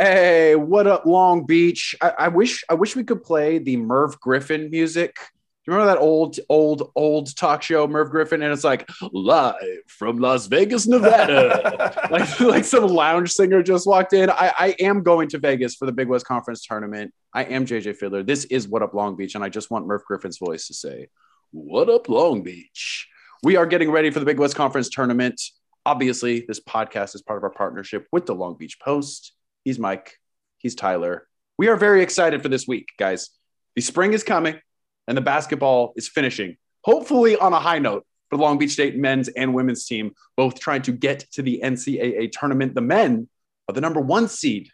Hey, what up, Long Beach? I, I wish I wish we could play the Merv Griffin music. Do you remember that old, old, old talk show, Merv Griffin? And it's like live from Las Vegas, Nevada. like, like some lounge singer just walked in. I, I am going to Vegas for the Big West Conference tournament. I am JJ Fiddler. This is What Up Long Beach, and I just want Merv Griffin's voice to say, What up, Long Beach? We are getting ready for the Big West Conference tournament. Obviously, this podcast is part of our partnership with the Long Beach Post. He's Mike. He's Tyler. We are very excited for this week, guys. The spring is coming and the basketball is finishing, hopefully on a high note for the Long Beach State men's and women's team, both trying to get to the NCAA tournament. The men are the number one seed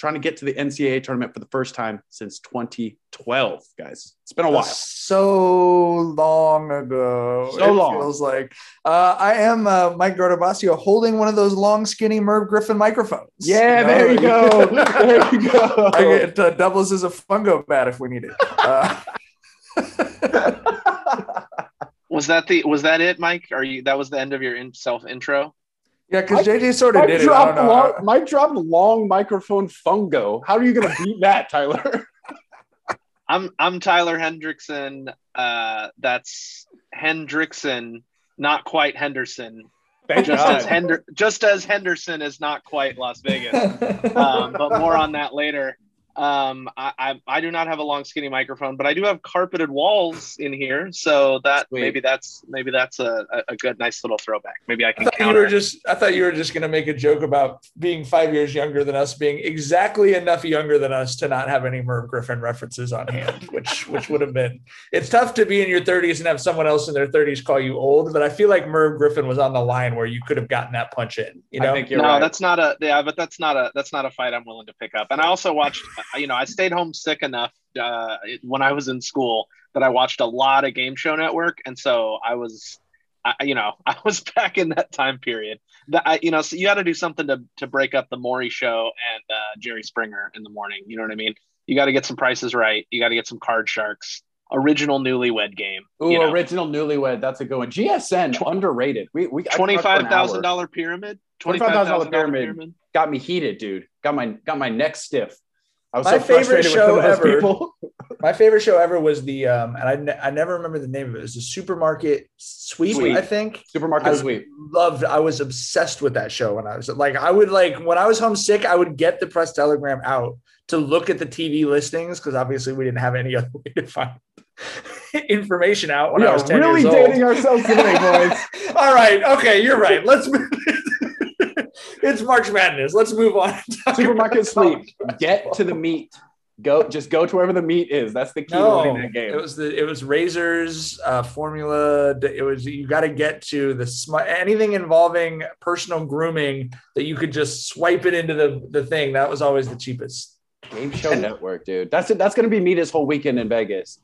trying to get to the NCAA tournament for the first time since 2012, guys. It's been a while. So long ago. So long. it long. Feels like uh, I am uh, Mike Guardabascio holding one of those long, skinny Merv Griffin microphones. Yeah, know? there you go. there you go. I get, it uh, doubles as a fungo bat if we need it. Uh, Was that the was that it, Mike? Are you that was the end of your in, self intro? Yeah, because JJ sort of did it. I dropped, don't know. long, Mike dropped long microphone fungo. How are you going to beat that, Tyler? I'm I'm Tyler Hendrickson. Uh, that's Hendrickson, not quite Henderson. Thank Just God. as Hender, just as Henderson is not quite Las Vegas. Um, but more on that later. Um, I, I I do not have a long skinny microphone, but I do have carpeted walls in here, so that Sweet. maybe that's maybe that's a, a a good nice little throwback. Maybe I I can thought you were just I thought you were just gonna make a joke about being five years younger than us, being exactly enough younger than us to not have any Merv Griffin references on hand, which which would have been it's tough to be in your 30s and have someone else in their 30s call you old, but I feel like Merv Griffin was on the line where you could have gotten that punch in, you I know? think you're no, right. that's not a yeah, but that's not a that's not a fight I'm willing to pick up. And I also watched, you know, I stayed home sick enough uh, when I was in school that I watched a lot of Game Show Network, and so I was, I, you know, I was back in that time period. That I, you know, so you got to do something to to break up the Maury Show and uh, Jerry Springer in the morning. You know what I mean? You got to get some prices right. You got to get some Card Sharks. Original Newlywed Game. Ooh, you know, original newlywed. That's a good one. GSN, underrated. We, we twenty talked for an five thousand dollar pyramid. $25,000 $25,000 pyramid. Got me heated, dude. Got my got my neck stiff. I was My so favorite show some of those ever. My favorite show ever was the um, and I, ne- I never remember the name of it. It was the supermarket sweep, Sweep. I think. Supermarket I sweep. loved I was obsessed with that show when I was like I would like when I was homesick I would get the press telegram out to look at the TV listings because obviously we didn't have any other way to find information out when We I was 10 really years dating ourselves today, boys. All right, okay, you're right. Let's move. It's March Madness. Let's move on. Supermarket about sweep. Get to the meat. Go just go to wherever the meat is. That's the key to winning that game. it was the it was razors, uh, formula. It was you got to get to the sm- anything involving personal grooming that you could just swipe it into the the thing. That was always the cheapest. Game Show Network, dude. That's it. That's gonna be me this whole weekend in Vegas.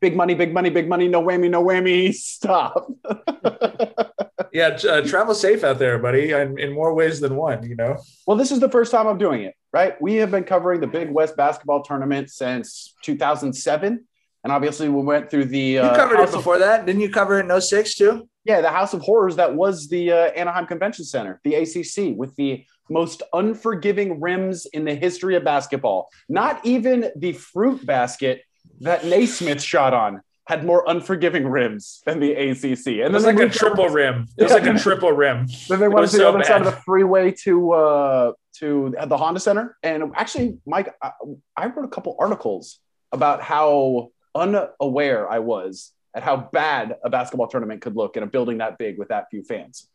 Big money, big money, big money. No whammy, no whammy. Stop. Yeah, uh, travel safe out there, buddy, in, in more ways than one. You know. Well, this is the first time I'm doing it, right? We have been covering the Big West basketball tournament since 2007. And obviously, we went through the. You uh, covered House it of- before that, didn't you? Cover it in 06 too. yeah, the House of Horrors that was the uh, Anaheim Convention Center, the ACC, with the most unforgiving rims in the history of basketball. Not even the fruit basket that Naismith shot on had more unforgiving rims than the ACC. And It was like a triple over- rim. It was like a triple rim. Then they It went to the so other side of the freeway to uh, to the Honda Center. And actually, Mike, I, I wrote a couple articles about how unaware I was at how bad a basketball tournament could look in a building that big with that few fans.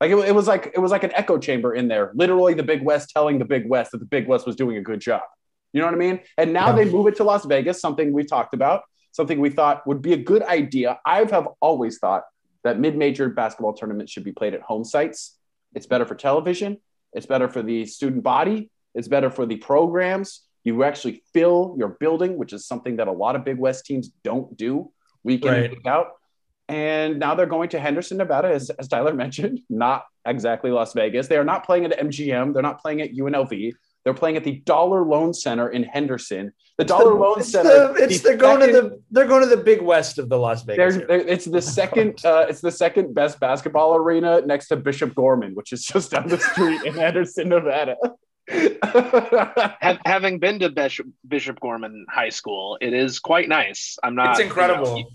Like it, it was like it was like an echo chamber in there. Literally, the Big West telling the Big West that the Big West was doing a good job. You know what I mean? And now Yeah. they move it to Las Vegas, something we talked about, something we thought would be a good idea. I have always thought that mid-major basketball tournaments should be played at home sites. It's better for television. It's better for the student body. It's better for the programs. You actually fill your building, which is something that a lot of Big West teams don't do week in Right. and week out. And now they're going to Henderson, Nevada, as, as Tyler mentioned, not exactly Las Vegas. They are not playing at MGM. They're not playing at UNLV. They're playing at the Dollar Loan Center in Henderson. The Dollar Loan it's Center. The, it's the they're going to the they're going to the big west of the Las Vegas. They're, they're- it's the second. Uh, it's the second best basketball arena next to Bishop Gorman, which is just down the street in Henderson, Nevada. Having been to Bishop, Bishop Gorman High School, it is quite nice. I'm not. it's incredible. you know,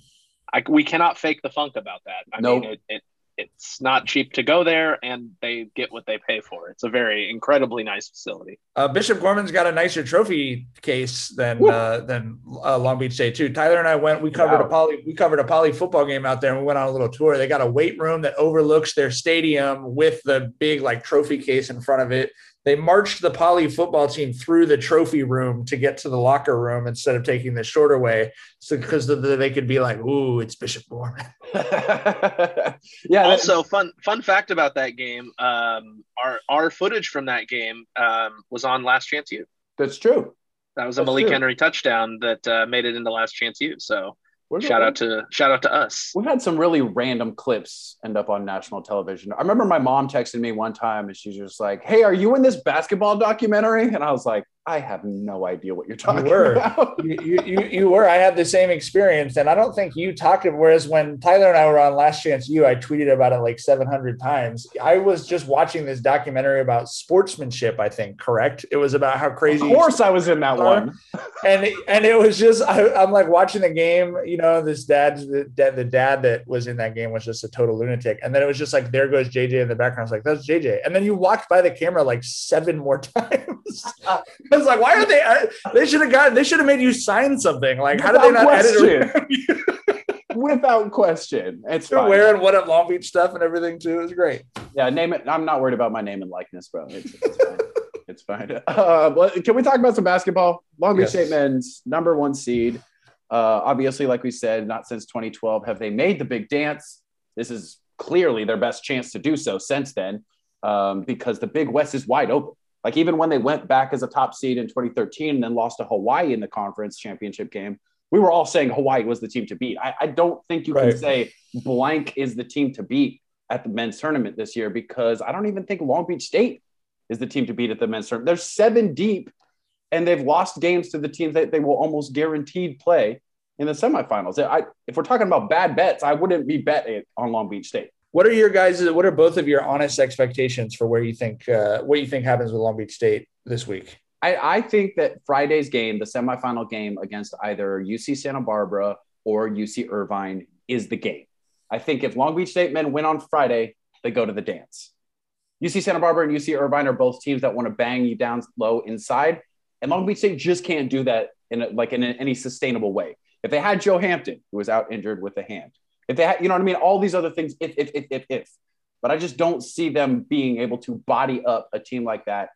I, we cannot fake the funk about that. I Nope. mean, it, it, it's not cheap to go there, and they get what they pay for. It's a very incredibly nice facility. Uh, Bishop Gorman's got a nicer trophy case than uh, than uh, Long Beach State too. Tyler and I went. We covered a poly. We covered a poly football game out there, and we went on a little tour. They got a weight room that overlooks their stadium with the big like trophy case in front of it. They marched the poly football team through the trophy room to get to the locker room instead of taking the shorter way, so because the, the, they could be like, "Ooh, it's Bishop Gorman." yeah. that- also, fun fun fact about that game: um, our our footage from that game um, was on Last Chance U. that's true. That was a That's Malik true. Henry touchdown that uh, made it into Last Chance U. So We're- shout out to shout out to us. We've had some really random clips end up on national television. I remember my mom texted me one time and she's just like, Hey, are you in this basketball documentary? And I was like, I have no idea what you're talking were. about. you, you, you, you were. I had the same experience, and I don't think you talked. Whereas when Tyler and I were on Last Chance U, I tweeted about it like 700 times. I was just watching this documentary about sportsmanship. I think correct. It was about how crazy. Of course I was in that one. and and it was just I, I'm like watching the game. You know, this dad's the dad, the dad that was in that game was just a total lunatic. And then it was just like there goes JJ in the background. I was like, that's JJ. And then you walked by the camera like seven more times. Was like, why are they? I, they should have got. They should have made you sign something. Like, how did they not edit question. you? Without question. It's You're fine. wearing what up Long Beach stuff and everything too. Was great. Yeah, name it. I'm not worried about my name and likeness, bro. It's, it's fine. It's fine. Uh, well, can we talk about some basketball? Long Beach Yes. State men's number one seed. Uh, obviously, like we said, not since 2012 have they made the big dance. This is clearly their best chance to do so since then, um, because the Big West is wide open. Like even when they went back as a top seed in 2013 and then lost to Hawaii in the conference championship game, we were all saying Hawaii was the team to beat. I, I don't think you Right. can say blank is the team to beat at the men's tournament this year because I don't even think Long Beach State is the team to beat at the men's tournament. They're seven deep and they've lost games to the teams that they will almost guaranteed play in the semifinals. I, if we're talking about bad bets, I wouldn't be betting on Long Beach State. What are your guys? What are both of your honest expectations for where you think uh, what you think happens with Long Beach State this week? I, I think that Friday's game, the semifinal game against either UC Santa Barbara or UC Irvine, is the game. I think if Long Beach State men win on Friday, they go to the dance. UC Santa Barbara and UC Irvine are both teams that want to bang you down low inside, and Long Beach State just can't do that in a, like in a- any sustainable way. If they had Joe Hampton, who was out injured with a hand, if they had, you know what I mean, all these other things, if if if if if, but I just don't see them being able to body up a team like that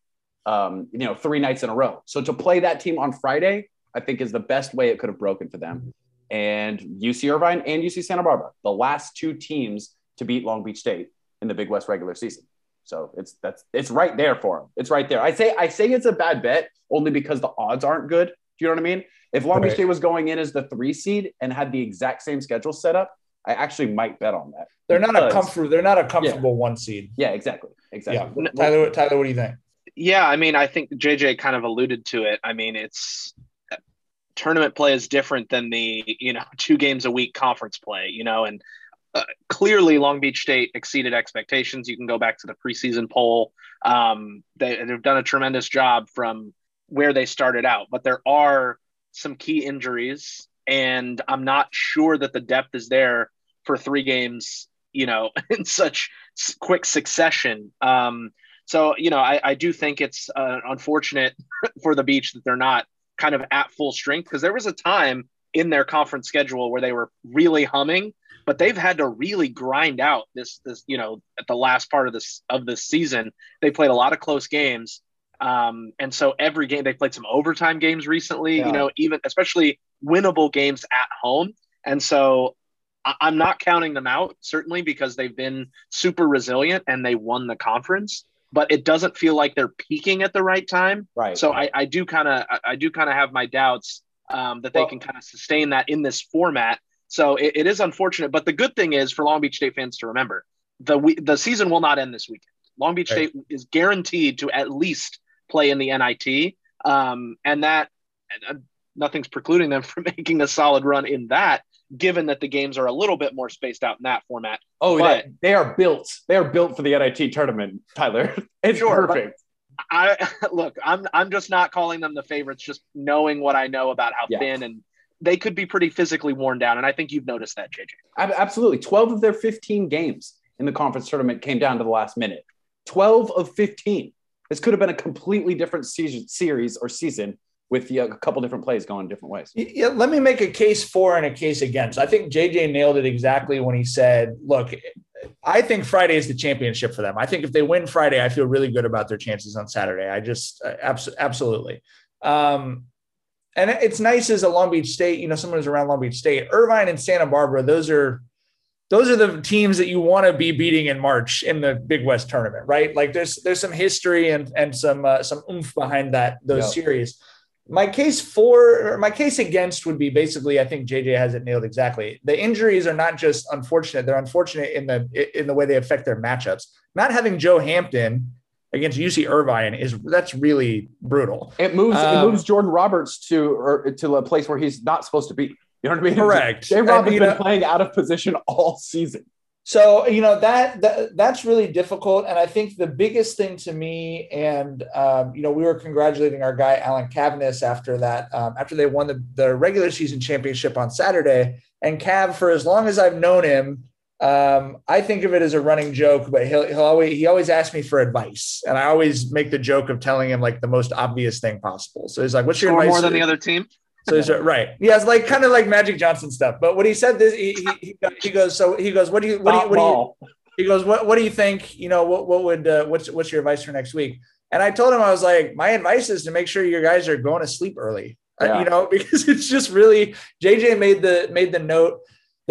um, you know, three nights in a row. So to play that team on Friday, I think is the best way it could have broken for them. And UC Irvine and UC Santa Barbara, the last two teams to beat Long Beach State in the Big West regular season. So it's that's it's right there for them. It's right there. I say I say it's a bad bet only because the odds aren't good. Do you know what I mean? If Long Beach Right. State was going in as the three seed and had the exact same schedule set up, I actually might bet on that. They're not a Because- comfort. They're not a comfortable one seed. Yeah, exactly, exactly. Yeah, Tyler. Tyler, what do you think? Yeah, I mean, I think JJ kind of alluded to it. I mean, it's tournament play is different than the you know two games a week conference play. You know, and uh, clearly Long Beach State exceeded expectations. You can go back to the preseason poll. Um, they, they've done a tremendous job from where they started out, but there are some key injuries, and I'm not sure that the depth is there for three games. You know, in such quick succession. Um, so, you know, I, I do think it's uh, unfortunate for the beach that they're not kind of at full strength because there was a time in their conference schedule where they were really humming, but they've had to really grind out this, this, you know, at the last part of this of this season. They played a lot of close games. Um, and so every game they played some overtime games recently, Yeah. you know, even especially winnable games at home. And so I- I'm not counting them out, certainly because they've been super resilient and they won the conference, but it doesn't feel like they're peaking at the right time. right. So I, I do kind of, I do kind of have my doubts um, that they Well- can kind of sustain that in this format. So it, it is unfortunate, but the good thing is for Long Beach State fans to remember the we, the season will not end this weekend. Long Beach Right. State is guaranteed to at least play in the NIT, um, and that uh, nothing's precluding them from making a solid run in that. Given that the games are a little bit more spaced out in that format, Oh, But- they, they are built. They are built for the NIT tournament, Tyler. It's Sure, perfect. I look, I'm I'm just not calling them the favorites, just knowing what I know about how Yeah. thin and they could be pretty physically worn down. And I think you've noticed that, JJ. Absolutely. 12 of their 15 games in the conference tournament came down to the last minute. 12 of 15. This could have been a completely different season, series or season with yeah, a couple different plays going different ways. Yeah, let me make a case for and a case against. I think JJ nailed it exactly when he said, look, I think Friday is the championship for them. I think if they win Friday, I feel really good about their chances on Saturday. I just uh, abs- absolutely. Um, and it's nice as a Long Beach State, you know, someone who's around Long Beach State, Irvine and Santa Barbara. Those are those are the teams that you want to be beating in March in the Big West tournament, right? Like there's there's some history and and some uh, some oomph behind that those Yeah. series. My case for or my case against would be basically I think JJ has it nailed exactly. The injuries are not just unfortunate; they're unfortunate in the in the way they affect their matchups. Not having Joe Hampton against UC Irvine is that's really brutal. It moves it Um, moves Jordan Roberts to or to a place where he's not supposed to be. You know what I mean? Correct. Jay Rob And, has been know- playing out of position all season. So you know that, that that's really difficult, and I think the biggest thing to me, and um, you know, we were congratulating our guy Alan Cavness after that, um, after they won the, the regular season championship on Saturday. And Cav, for as long as I've known him, um, I think of it as a running joke, but he'll, he'll always he always asks me for advice, and I always make the joke of telling him like the most obvious thing possible. So he's like, "What's your Score advice?" more than the other team. So he's right. Yeah, it's like kind of like Magic Johnson stuff. But when he said this, he, he, he goes, so he goes, what do you, what do you, Stop what do you, he goes, what, what do you think? You know, what, what would, uh, what's, what's your advice for next week? And I told him, I was like, my advice is to make sure your guys are going to sleep early, Uh, Yeah. you know, because it's just really, JJ made the, made the note.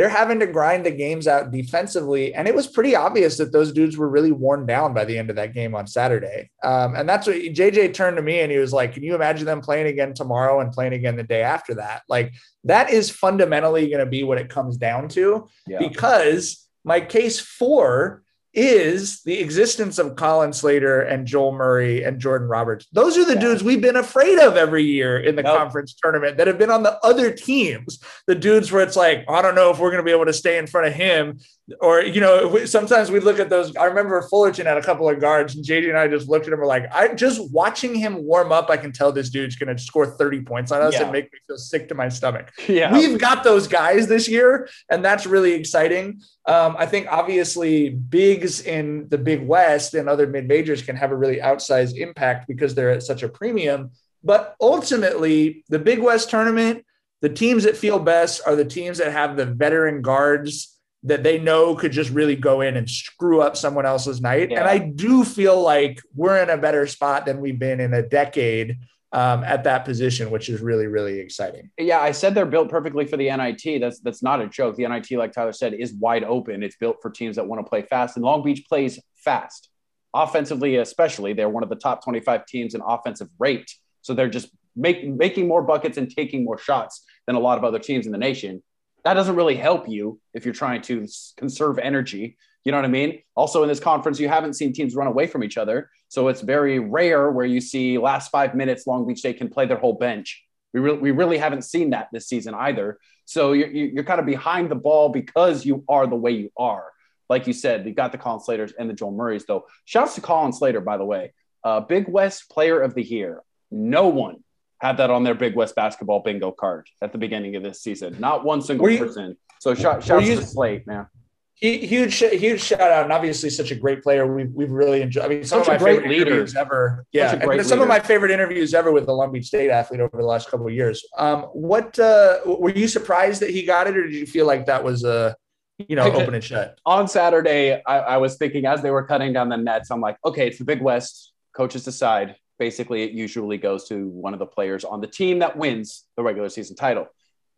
They're having to grind the games out defensively. And it was pretty obvious that those dudes were really worn down by the end of that game on Saturday. Um, and that's what JJ turned to me and he was like, Can you imagine them playing again tomorrow and playing again the day after that? Like, that is fundamentally going to be what it comes down to Yeah. because my case for is the existence of Colin Slater and Joel Murray and Jordan Roberts. Those are the Yeah. dudes we've been afraid of every year in the Yep. conference tournament that have been on the other teams. The dudes where it's like, I don't know if we're going to be able to stay in front of him. Or, you know, we- sometimes we look at those. I remember Fullerton had a couple of guards, and JD and I just looked at him. We're like, i'm just watching him warm up, I can tell this dude's going to score 30 points on us Yeah. and make me feel sick to my stomach Yeah. we've got those guys this year, and that's really exciting. Um, I think obviously bigs in the Big West and other mid majors can have a really outsized impact because they're at such a premium. But ultimately, the Big West tournament, the teams that feel best are the teams that have the veteran guards that they know could just really go in and screw up someone else's night. Yeah. And I do feel like we're in a better spot than we've been in a decade um, at that position, which is really, really exciting. Yeah, I said they're built perfectly for the NIT. That's that's not a joke. The NIT, like Tyler said, is wide open. It's built for teams that want to play fast, and Long Beach plays fast, offensively especially. They're one of the top 25 teams in offensive rate, so they're just make, making more buckets and taking more shots than a lot of other teams in the nation. That doesn't really help you if you're trying to conserve energy. You know what I mean? Also, in this conference, you haven't seen teams run away from each other. So it's very rare where you see last five minutes, Long Beach State can play their whole bench. We, re- we really haven't seen that this season either. So you're, you're kind of behind the ball because you are the way you are. Like you said, you've got the Colin Slaters and the Joel Murrays, though. Shouts to Colin Slater, by the way. Uh, Big West Player of the Year. No one had that on their Big West basketball bingo card at the beginning of this season. Not one single you- person. So shout, shouts you- to Slate, man. Huge, huge shout out, and obviously such a great player. We've, we've really enjoyed. I mean, some Such of my great favorite leader. interviews ever. Yeah, a great and some leader. of my favorite interviews ever with the Long Beach State athlete over the last couple of years. Um, what uh, were you surprised that he got it, or did you feel like that was a, you know, open and shut? on Saturday, I, I was thinking as they were cutting down the nets, I'm like, okay, it's the Big West. Coaches decide. Basically, it usually goes to one of the players on the team that wins the regular season title.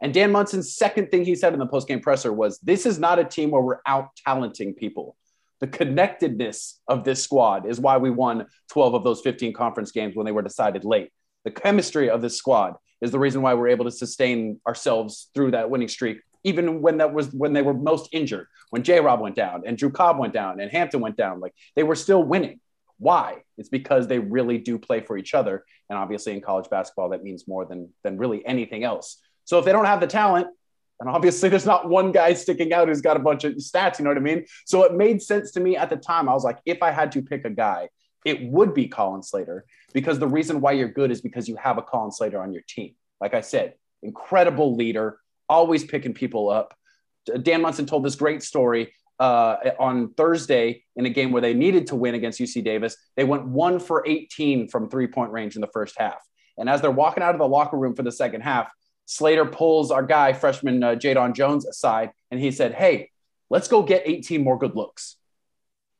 And Dan Monson's second thing he said in the postgame presser was, "This is not a team where we're out talenting people. The connectedness of this squad is why we won 12 of those 15 conference games when they were decided late. The chemistry of this squad is the reason why we're able to sustain ourselves through that winning streak, even when that was when they were most injured, when J. Rob went down and Drew Cobb went down and Hampton went down. Like they were still winning. Why? It's because they really do play for each other. And obviously in college basketball, that means more than than really anything else. So if they don't have the talent, and obviously there's not one guy sticking out who's got a bunch of stats, you know what I mean? So it made sense to me at the time. I was like, if I had to pick a guy it would be Colin Slater because the reason why you're good is because you have a Colin Slater on your team. Like I said, incredible leader, always picking people up. Dan Monson told this great story uh, on Thursday in a game where they needed to win against UC Davis. They went one for 18 from three point range in the first half. And as they're walking out of the locker room for the second half, Slater pulls our guy, freshman uh, Jadon Jones, aside and he said, Hey, let's go get 18 more good looks.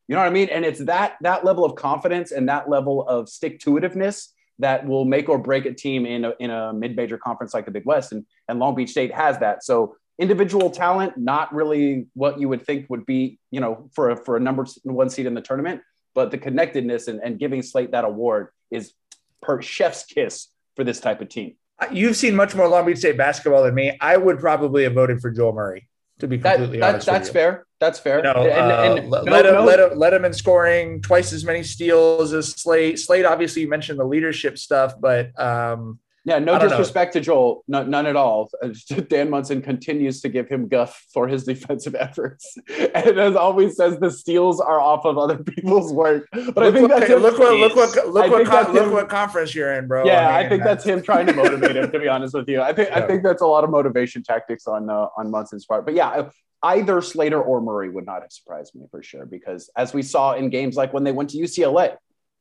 You know what I mean? And it's that that level of confidence and that level of stick to itiveness that will make or break a team in a, in a mid-major conference like the Big West. And, and Long Beach State has that. So individual talent, not really what you would think would be, you know, for a, for a number one seed in the tournament, but the connectedness and, and giving Slate that award is per chef's kiss for this type of team. You've seen much more Long Beach State basketball than me. I would probably have voted for Joel Murray to be completely that, honest. that's fair. That's fair. You know, and, and, uh, let, him, no. let, him, let him in scoring twice as many steals as Slate. Slate, obviously, you mentioned the leadership stuff, but um, yeah, no disrespect know. to Joel, no, none at all. Dan Monson continues to give him guff for his defensive efforts, and as always says, the steals are off of other people's work. But look I think what, that's look what look what look what con- look what conference you're in, bro. Yeah, I, mean, I think that's, that's him trying to motivate him. To be honest with you, I think yeah. I think that's a lot of motivation tactics on uh, on Monson's part. But yeah, either Slater or Murray would not have surprised me for sure, because as we saw in games like when they went to UCLA,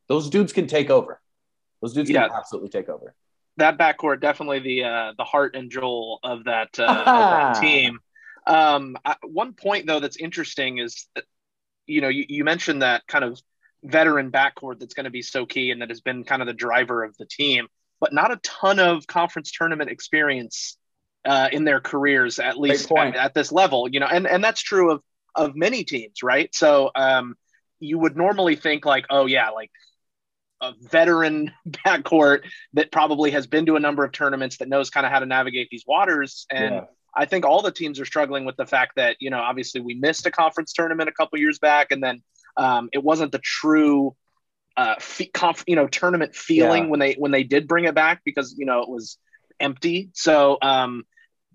those dudes can take over. Those dudes yeah. can absolutely take over that backcourt definitely the uh, the heart and Joel of that, uh, of that team. Um, I, one point though that's interesting is, that, you know, you, you mentioned that kind of veteran backcourt that's going to be so key and that has been kind of the driver of the team, but not a ton of conference tournament experience uh, in their careers, at least at, at, this level. You know, and and that's true of of many teams, right? So um, you would normally think like, oh yeah, like a veteran backcourt that probably has been to a number of tournaments that knows kind of how to navigate these waters. And yeah. I think all the teams are struggling with the fact that, you know, obviously we missed a conference tournament a couple years back, and then um, it wasn't the true, uh, conf- you know, tournament feeling yeah. when they when they did bring it back because you know it was empty. So um,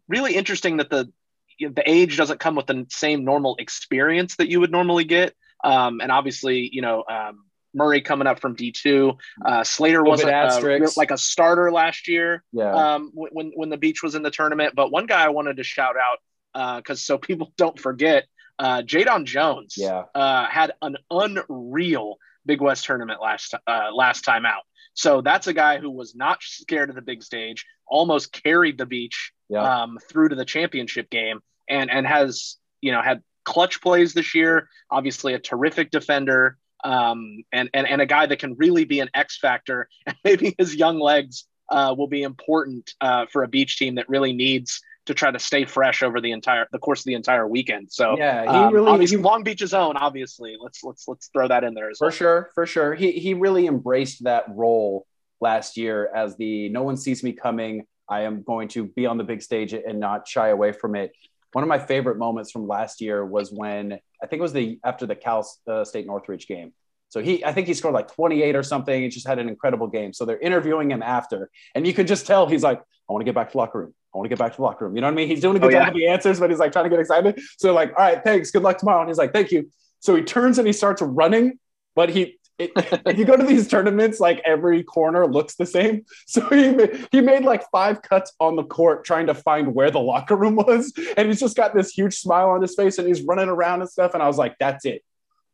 really interesting that the the age doesn't come with the same normal experience that you would normally get. Um, and obviously, you know, um, Murray coming up from D2. Uh, Slater wasn't uh, like a starter last year yeah. um, when, when the beach was in the tournament. But one guy I wanted to shout out because uh, so people don't forget, uh, Jadon Jones yeah. uh, had an unreal Big West tournament last uh, last time out. So that's a guy who was not scared of the big stage, almost carried the beach yeah. um, through to the championship game, and and has you know had clutch plays this year. Obviously, a terrific defender um, and, and, and a guy that can really be an X factor. And maybe his young legs uh, will be important uh, for a beach team that really needs to try to stay fresh over the entire the course of the entire weekend. So yeah, he um, really obviously he, Long Beach's own. Obviously, let's let's let's throw that in there as well. for well. sure, for sure. He he really embraced that role last year as the no one sees me coming. I am going to be on the big stage and not shy away from it. One of my favorite moments from last year was when I think it was the after the Cal uh, State Northridge game. So he, I think he scored like 28 or something. He just had an incredible game. So they're interviewing him after, and you could just tell he's like, I want to get back to the locker room. I want to get back to the locker room. You know what I mean? He's doing a good oh, job yeah. with the answers, but he's like trying to get excited. So like, all right, thanks. Good luck tomorrow. And he's like, thank you. So he turns and he starts running, but he it, if you go to these tournaments, like every corner looks the same. So he made, he made like five cuts on the court trying to find where the locker room was, and he's just got this huge smile on his face, and he's running around and stuff. And I was like, that's it.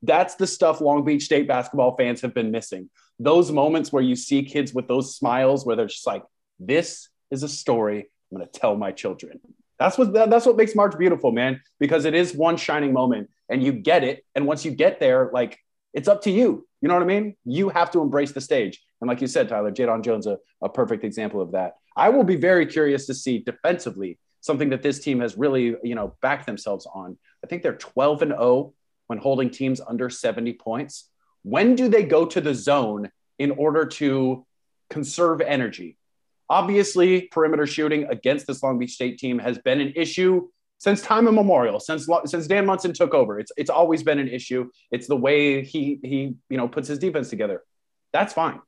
That's the stuff Long Beach State basketball fans have been missing. Those moments where you see kids with those smiles, where they're just like, "This is a story I'm going to tell my children." That's what that's what makes March beautiful, man. Because it is one shining moment, and you get it. And once you get there, like it's up to you. You know what I mean? You have to embrace the stage. And like you said, Tyler, Jadon Jones, a, a perfect example of that. I will be very curious to see defensively something that this team has really, you know, backed themselves on. I think they're 12 and 0 when holding teams under 70 points. When do they go to the zone in order to conserve energy? Obviously, perimeter shooting against this Long Beach State team has been an issue since time immemorial, since since Dan Monson took over, it's it's always been an issue. It's the way he he you know puts his defense together. That's fine.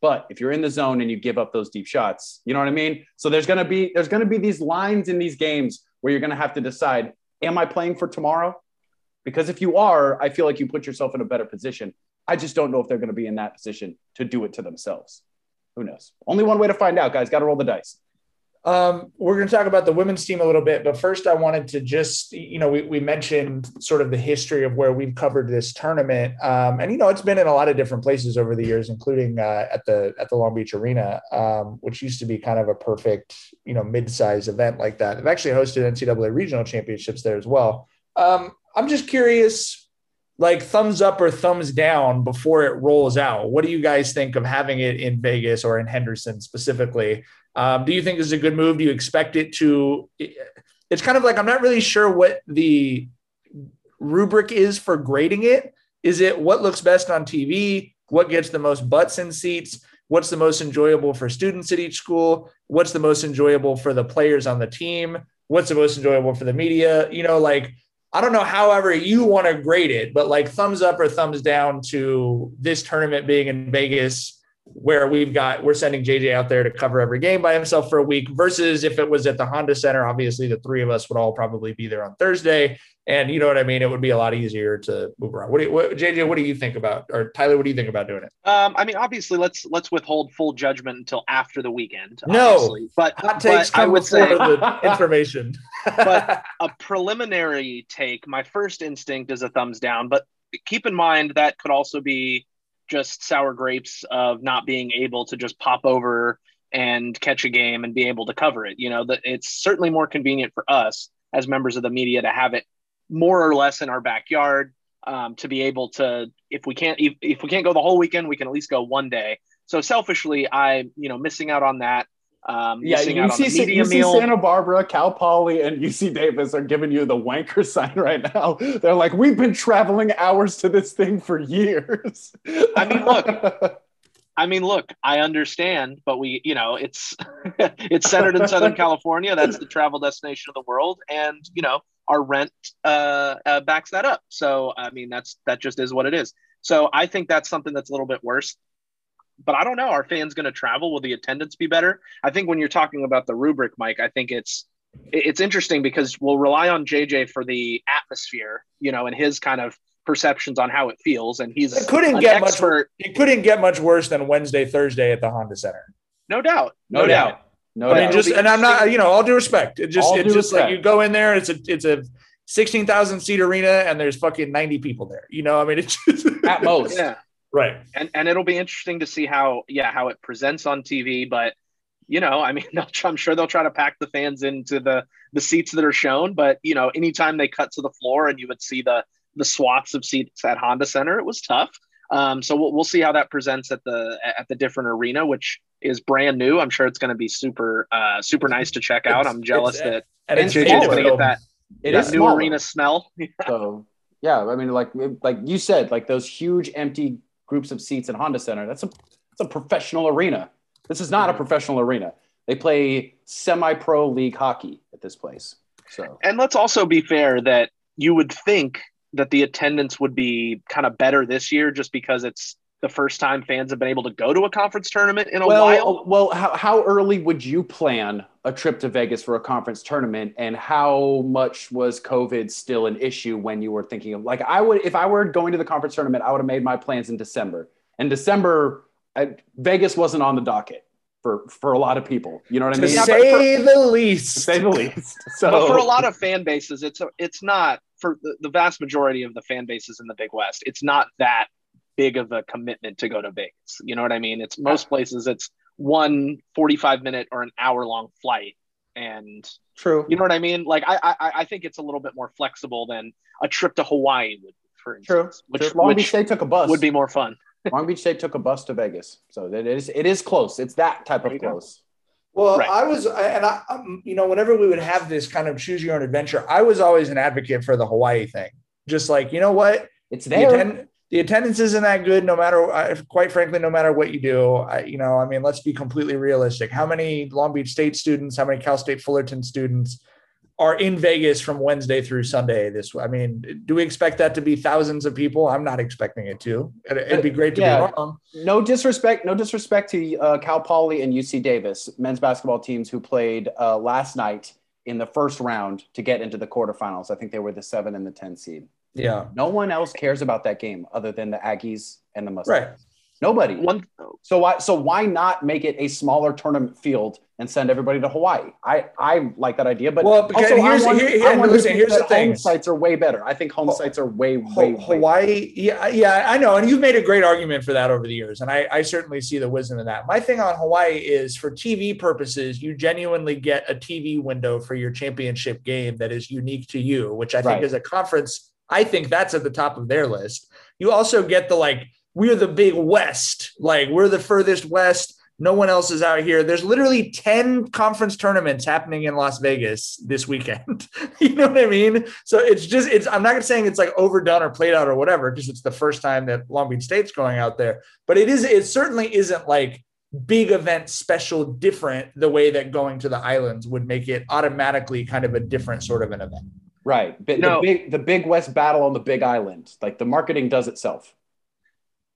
But if you're in the zone and you give up those deep shots, you know what I mean? So there's gonna be there's gonna be these lines in these games where you're gonna have to decide, am I playing for tomorrow? Because if you are, I feel like you put yourself in a better position. I just don't know if they're to be in that position to do it to themselves. Who knows? Only one way to find out, guys. Got to roll the dice. Um, we're going to talk about the women's team a little bit, but first, I wanted to just, you know, we, we mentioned sort of the history of where we've covered this tournament, um, and you know, it's been in a lot of different places over the years, including uh, at the at the Long Beach Arena, um, which used to be kind of a perfect, you know, mid-sized event like that. I've actually hosted NCAA regional championships there as well. Um, I'm just curious, like thumbs up or thumbs down before it rolls out. What do you guys think of having it in Vegas or in Henderson specifically? Um, do you think this is a good move? Do you expect it to? It's kind of like I'm not really sure what the rubric is for grading it. Is it what looks best on TV? What gets the most butts in seats? What's the most enjoyable for students at each school? What's the most enjoyable for the players on the team? What's the most enjoyable for the media? You know, like I don't know, however you want to grade it, but like thumbs up or thumbs down to this tournament being in Vegas where we've got we're sending JJ out there to cover every game by himself for a week versus if it was at the Honda Center, obviously the three of us would all probably be there on Thursday, and you know what I mean. It would be a lot easier to move around. What do you, what, JJ? What do you think about or Tyler? What do you think about doing it? Um, I mean, obviously, let's let's withhold full judgment until after the weekend. No, but hot takes but I would say the information. but a preliminary take, my first instinct is a thumbs down. But keep in mind that could also be just sour grapes of not being able to just pop over and catch a game and be able to cover it. You know, that it's certainly more convenient for us as members of the media to have it more or less in our backyard um, to be able to if we can't if, if we can't go the whole weekend we can at least go one day so selfishly i you know missing out on that um, yeah, you see, you Santa Barbara, Cal Poly, and UC Davis are giving you the wanker sign right now. They're like, we've been traveling hours to this thing for years. I mean, look, I mean, look, I understand, but we, you know, it's it's centered in Southern California. That's the travel destination of the world, and you know, our rent uh, uh, backs that up. So, I mean, that's that just is what it is. So, I think that's something that's a little bit worse but I don't know. Are fans going to travel? Will the attendance be better? I think when you're talking about the rubric, Mike, I think it's it's interesting because we'll rely on JJ for the atmosphere, you know, and his kind of perceptions on how it feels. And he's it couldn't get expert. much. It couldn't get much worse than Wednesday, Thursday at the Honda Center. No doubt. No, no doubt. doubt. No, I mean, just and I'm not, you know, all due respect. It just, all it's just respect. like you go in there. It's a, it's a 16,000 seat arena, and there's fucking 90 people there. You know, I mean, it's just at most. Yeah. Right. And and it'll be interesting to see how yeah how it presents on TV. But you know, I mean, I'm sure they'll try to pack the fans into the the seats that are shown. But you know, anytime they cut to the floor and you would see the the swaths of seats at Honda Center, it was tough. Um, so we'll, we'll see how that presents at the at the different arena, which is brand new. I'm sure it's going to be super uh, super nice to check out. I'm jealous that and it's going to get that, it that new smaller. arena smell. so yeah, I mean, like like you said, like those huge empty groups of seats at Honda Center. That's a that's a professional arena. This is not a mm-hmm. professional arena. They play semi-pro league hockey at this place. So And let's also be fair that you would think that the attendance would be kind of better this year just because it's the first time fans have been able to go to a conference tournament in a well, while. Uh, well, how, how early would you plan a trip to Vegas for a conference tournament, and how much was COVID still an issue when you were thinking of like I would if I were going to the conference tournament, I would have made my plans in December. And December, I, Vegas wasn't on the docket for for a lot of people. You know what I mean? To say for, the least. To say the least. So but for a lot of fan bases, it's a, it's not for the, the vast majority of the fan bases in the Big West. It's not that big of a commitment to go to Vegas. You know what I mean? It's most places it's one 45 minute or an hour long flight. And true. You know what I mean? Like I, I I think it's a little bit more flexible than a trip to Hawaii would, for instance. True. Which, Long which Beach State took a bus. Would be more fun. Long Beach State took a bus to Vegas. So it is it is close. It's that type of close. Well, right. I was, and I, um, you know, whenever we would have this kind of choose your own adventure, I was always an advocate for the Hawaii thing. Just like, you know what? It's there. The, attend- the attendance isn't that good no matter uh, quite frankly no matter what you do. I, you know i mean let's be completely realistic. How many long beach state students how many cal state fullerton students are in vegas from wednesday through sunday this i mean do we expect that to be thousands of people? I'm not expecting it to. It'd be great to yeah. be wrong. No disrespect no disrespect to uh, cal poly and uc davis men's basketball teams who played uh, last night in the first round to get into the quarterfinals. I think they were the seven and the ten seed Yeah. No one else cares about that game other than the Aggies and the Mustangs. Right. Nobody. One So why so why not make it a smaller tournament field and send everybody to Hawaii? I I like that idea, but Well, because also here's- I'm here- here- I'm one listen, here's that the thing. home sites are way better. I think home Ho- sites are way way, Ho- way Hawaii, yeah, yeah, I know, and you've made a great argument for that over the years, and I, I certainly see the wisdom in that. My thing on Hawaii is, for TV purposes, you genuinely get a TV window for your championship game that is unique to you, which I think Right. as a conference, I think that's at the top of their list. You also get the like, we're the big West, like we're the furthest West. No one else is out here. There's literally 10 conference tournaments happening in Las Vegas this weekend. you know what I mean? So it's just, it's, I'm not saying it's like overdone or played out or whatever, because it's the first time that Long Beach State's going out there. But it is, it certainly isn't like big event special different the way that going to the islands would make it automatically kind of a different sort of an event. Right. But No. the big the big West battle on the Big Island, like the marketing does itself.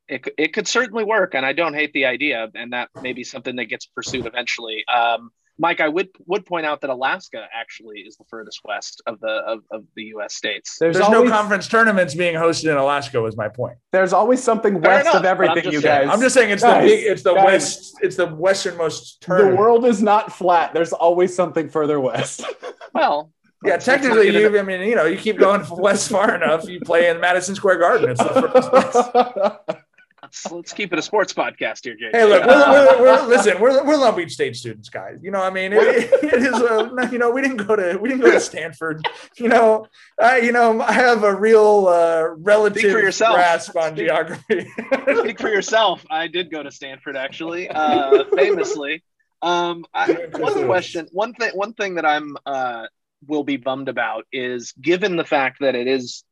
it, it could certainly work and i don't hate the idea and that may be something that gets pursued eventually um, mike i would would point out that alaska actually is the furthest west of the of, of the us states There's, There's, always no conference tournaments being hosted in Alaska was my point. there's always something Fair west enough, of everything, you saying- guys. I'm just saying it's Guys, the big, it's the guys. west, it's the westernmost turn. the world is not flat. There's always something further west. well Yeah, let's- let's technically, not get you, I mean, you know, you keep going west far enough, you play in Madison Square Garden. It's the furthest west. let's, let's keep it a sports podcast here jay Hey, look, we're, we're, we're, listen, we're, we're Long Beach State students, guys. You know, I mean, it, it is, a, you know, we didn't go to, we didn't go to Stanford. You know, I, you know, I have a real uh, relative Speak for yourself. grasp on Speak- geography. speak for yourself i did go to stanford actually uh, famously um, I, one question one thing one thing that i'm uh, will be bummed about is given the fact that it is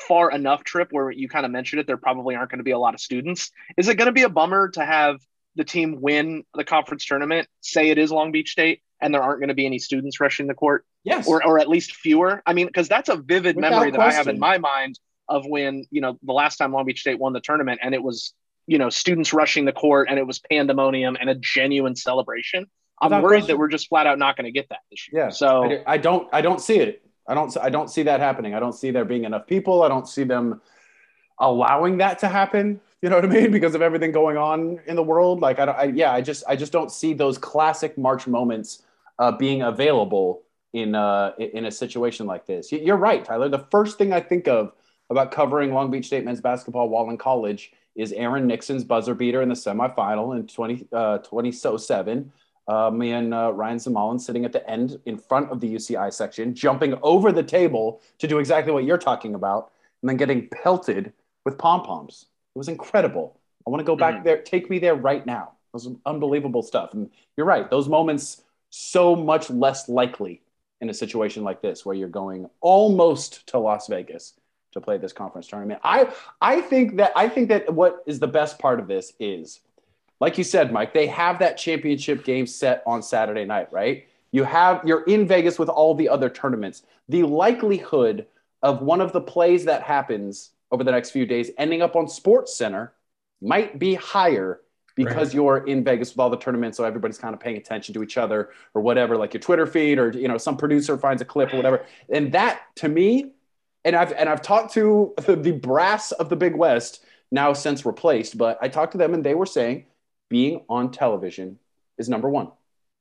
far enough trip where you kind of mentioned it there probably aren't going to be a lot of students is it going to be a bummer to have the team win the conference tournament say it is long beach state and there aren't going to be any students rushing the court yes. or, or at least fewer. I mean, because that's a vivid Without memory that I have in my mind of when, you know, the last time Long Beach State won the tournament and it was, you know, students rushing the court and it was pandemonium and a genuine celebration. I'm worried question. that we're just flat out not going to get that this year. Yeah. So I, I don't I don't see it. I don't I don't see that happening. I don't see there being enough people. I don't see them allowing that to happen. You know what I mean? Because of everything going on in the world. Like I, don't, I yeah, I just I just don't see those classic March moments uh, being available in uh, in a situation like this. You- You're right, Tyler. The first thing I think of about covering Long Beach State men's basketball while in college is Aaron Nixon's buzzer beater in the semifinal in 20, uh, 2007. Uh, me and uh, Ryan Zamalin sitting at the end in front of the UCI section, jumping over the table to do exactly what you're talking about, and then getting pelted with pom poms. It was incredible. I want to go back Mhm. there. Take me there right now. It was unbelievable stuff. And you're right; those moments so much less likely in a situation like this, where you're going almost to Las Vegas to play this conference tournament. I I think that I think that what is the best part of this is, like you said, Mike, they have that championship game set on Saturday night, right? You have you're in Vegas with all the other tournaments. The likelihood of one of the plays that happens over the next few days ending up on Sports Center might be higher because Right. you're in Vegas with all the tournaments, so everybody's kind of paying attention to each other or whatever, like your Twitter feed or you know some producer finds a clip or whatever. And that to me, and I've and I've talked to the, the brass of the Big West now since replaced, but I talked to them and they were saying being on television is number one. It's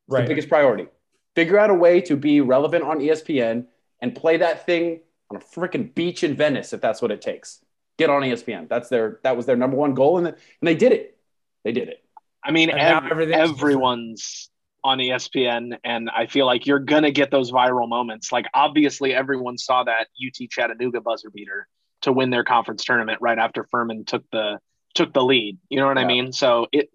the Right. biggest priority. Figure out a way to be relevant on ESPN and play that thing on a freaking beach in Venice if that's what it takes. Get on ESPN. That's their that was their number one goal, and, and they did it. They did it. I mean, And now ev- everyone's on ESPN, and I feel like you're gonna get those viral moments. Like, obviously, everyone saw that UT Chattanooga buzzer beater to win their conference tournament right after Furman took the took the lead. You know what I mean? So it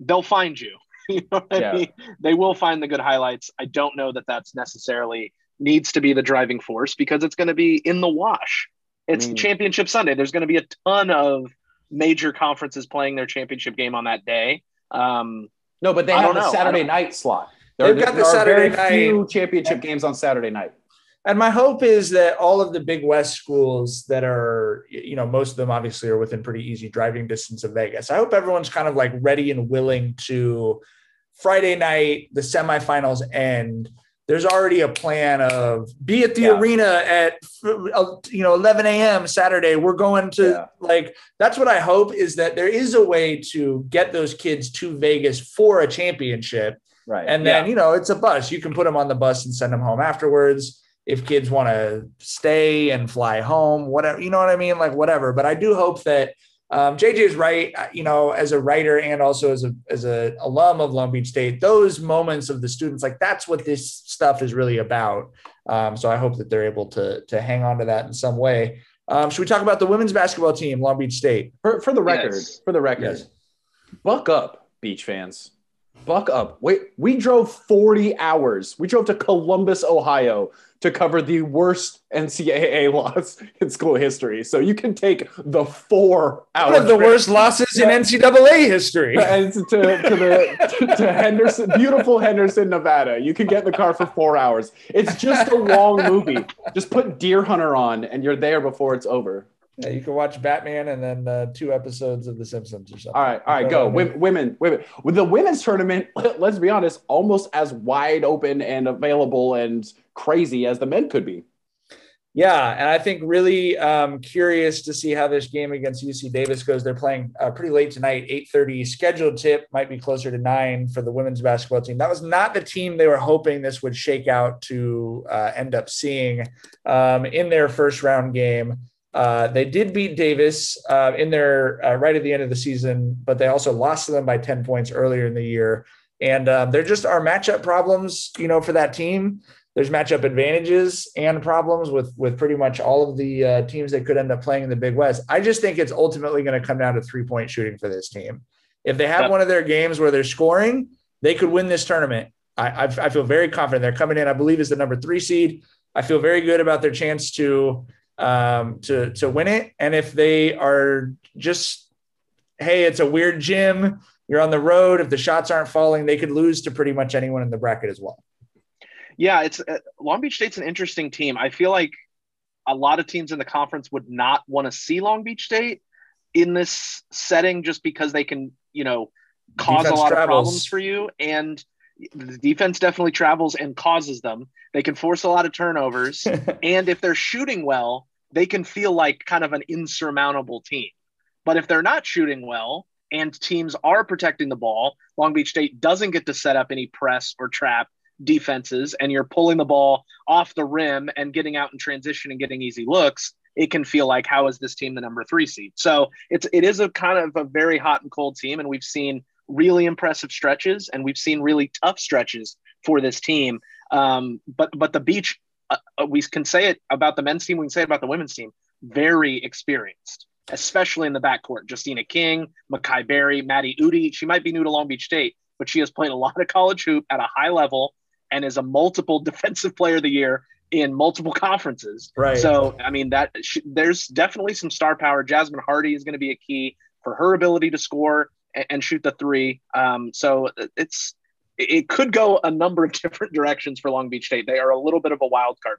they'll find you. You know what Yeah. I mean? They will find the good highlights. I don't know that that's necessarily needs to be the driving force because it's going to be in the wash. It's mean- championship Sunday. There's going to be a ton of major conferences playing their championship game on that day. Um, No, but they I have don't the know. Saturday night slot. They've got the are Saturday very few night- championship games on Saturday night. And my hope is that all of the Big West schools that are, you know, most of them obviously are within pretty easy driving distance of Vegas. I hope everyone's kind of like ready and willing to Friday night, the semifinals end, there's already a plan of be at the Yeah. arena at you know 11 a.m. Saturday. We're going to Yeah. like that's what I hope is that there is a way to get those kids to Vegas for a championship, Right. and then you know it's a bus. You can put them on the bus and send them home afterwards. If kids want to stay and fly home, whatever you know what I mean, like whatever. But I do hope that um, JJ is right. uh, You know, as a writer and also as a as a alum of Long Beach State, those moments of the students, like that's what this stuff is really about. Um, so I hope that they're able to to hang on to that in some way. Um, should we talk about the women's basketball team, Long Beach State? for, for the record, Yes. for the record, Yes. buck up, beach fans. Buck up. Wait, we drove 40 hours. We drove to Columbus, Ohio to cover the worst NCAA loss in school history. So you can take the four One of the trip worst losses in NCAA history. and to, to the to, to Henderson, beautiful Henderson, Nevada. You can get in the car for four hours. It's just a long movie. Just put Deer Hunter on, and you're there before it's over. Yeah, you can watch Batman and then uh, two episodes of The Simpsons or something. All right, all right, go. Women, women, women. With the women's tournament, let's be honest, almost as wide open and available and crazy as the men could be. Yeah, and I think really um, curious to see how this game against UC Davis goes. They're playing uh, pretty late tonight, eight thirty. Scheduled tip might be closer to nine for the women's basketball team. That was not the team they were hoping this would shake out to uh, end up seeing um, in their first round game. Uh, they did beat Davis uh, in their uh, right at the end of the season, but they also lost to them by ten points earlier in the year. And um, there just are matchup problems, you know, for that team there's matchup advantages and problems with with pretty much all of the uh, teams that could end up playing in the Big West. I just think it's ultimately going to come down to three point shooting for this team. If they have one of their games where they're scoring, they could win this tournament. I, I, I feel very confident they're coming in. I believe is the number three seed. I feel very good about their chance to um, to to win it. And if they are just, hey, it's a weird gym. You're on the road. If the shots aren't falling, they could lose to pretty much anyone in the bracket as well. Yeah, it's uh, Long Beach State's an interesting team. I feel like a lot of teams in the conference would not want to see Long Beach State in this setting just because they can, you know, cause Defense a lot travels. of problems for you and the defense definitely travels and causes them. They can force a lot of turnovers and if they're shooting well, they can feel like kind of an insurmountable team. But if they're not shooting well and teams are protecting the ball, Long Beach State doesn't get to set up any press or trap defenses and you're pulling the ball off the rim and getting out in transition and getting easy looks, it can feel like how is this team the number three seed? So it's it is a kind of a very hot and cold team, and we've seen really impressive stretches and we've seen really tough stretches for this team. Um, but but the beach, uh, uh, we can say it about the men's team, we can say it about the women's team, very experienced. Especially in the backcourt, Justina King, Makai Berry, Maddie Udi. She might be new to Long Beach State, but she has played a lot of college hoop at a high level and is a multiple defensive player of the year in multiple conferences. Right. So, I mean, that sh- there's definitely some star power. Jasmine Hardy is going to be a key for her ability to score and, and shoot the three. Um, so it's it it could go a number of different directions for Long Beach State. They are a little bit of a wild card.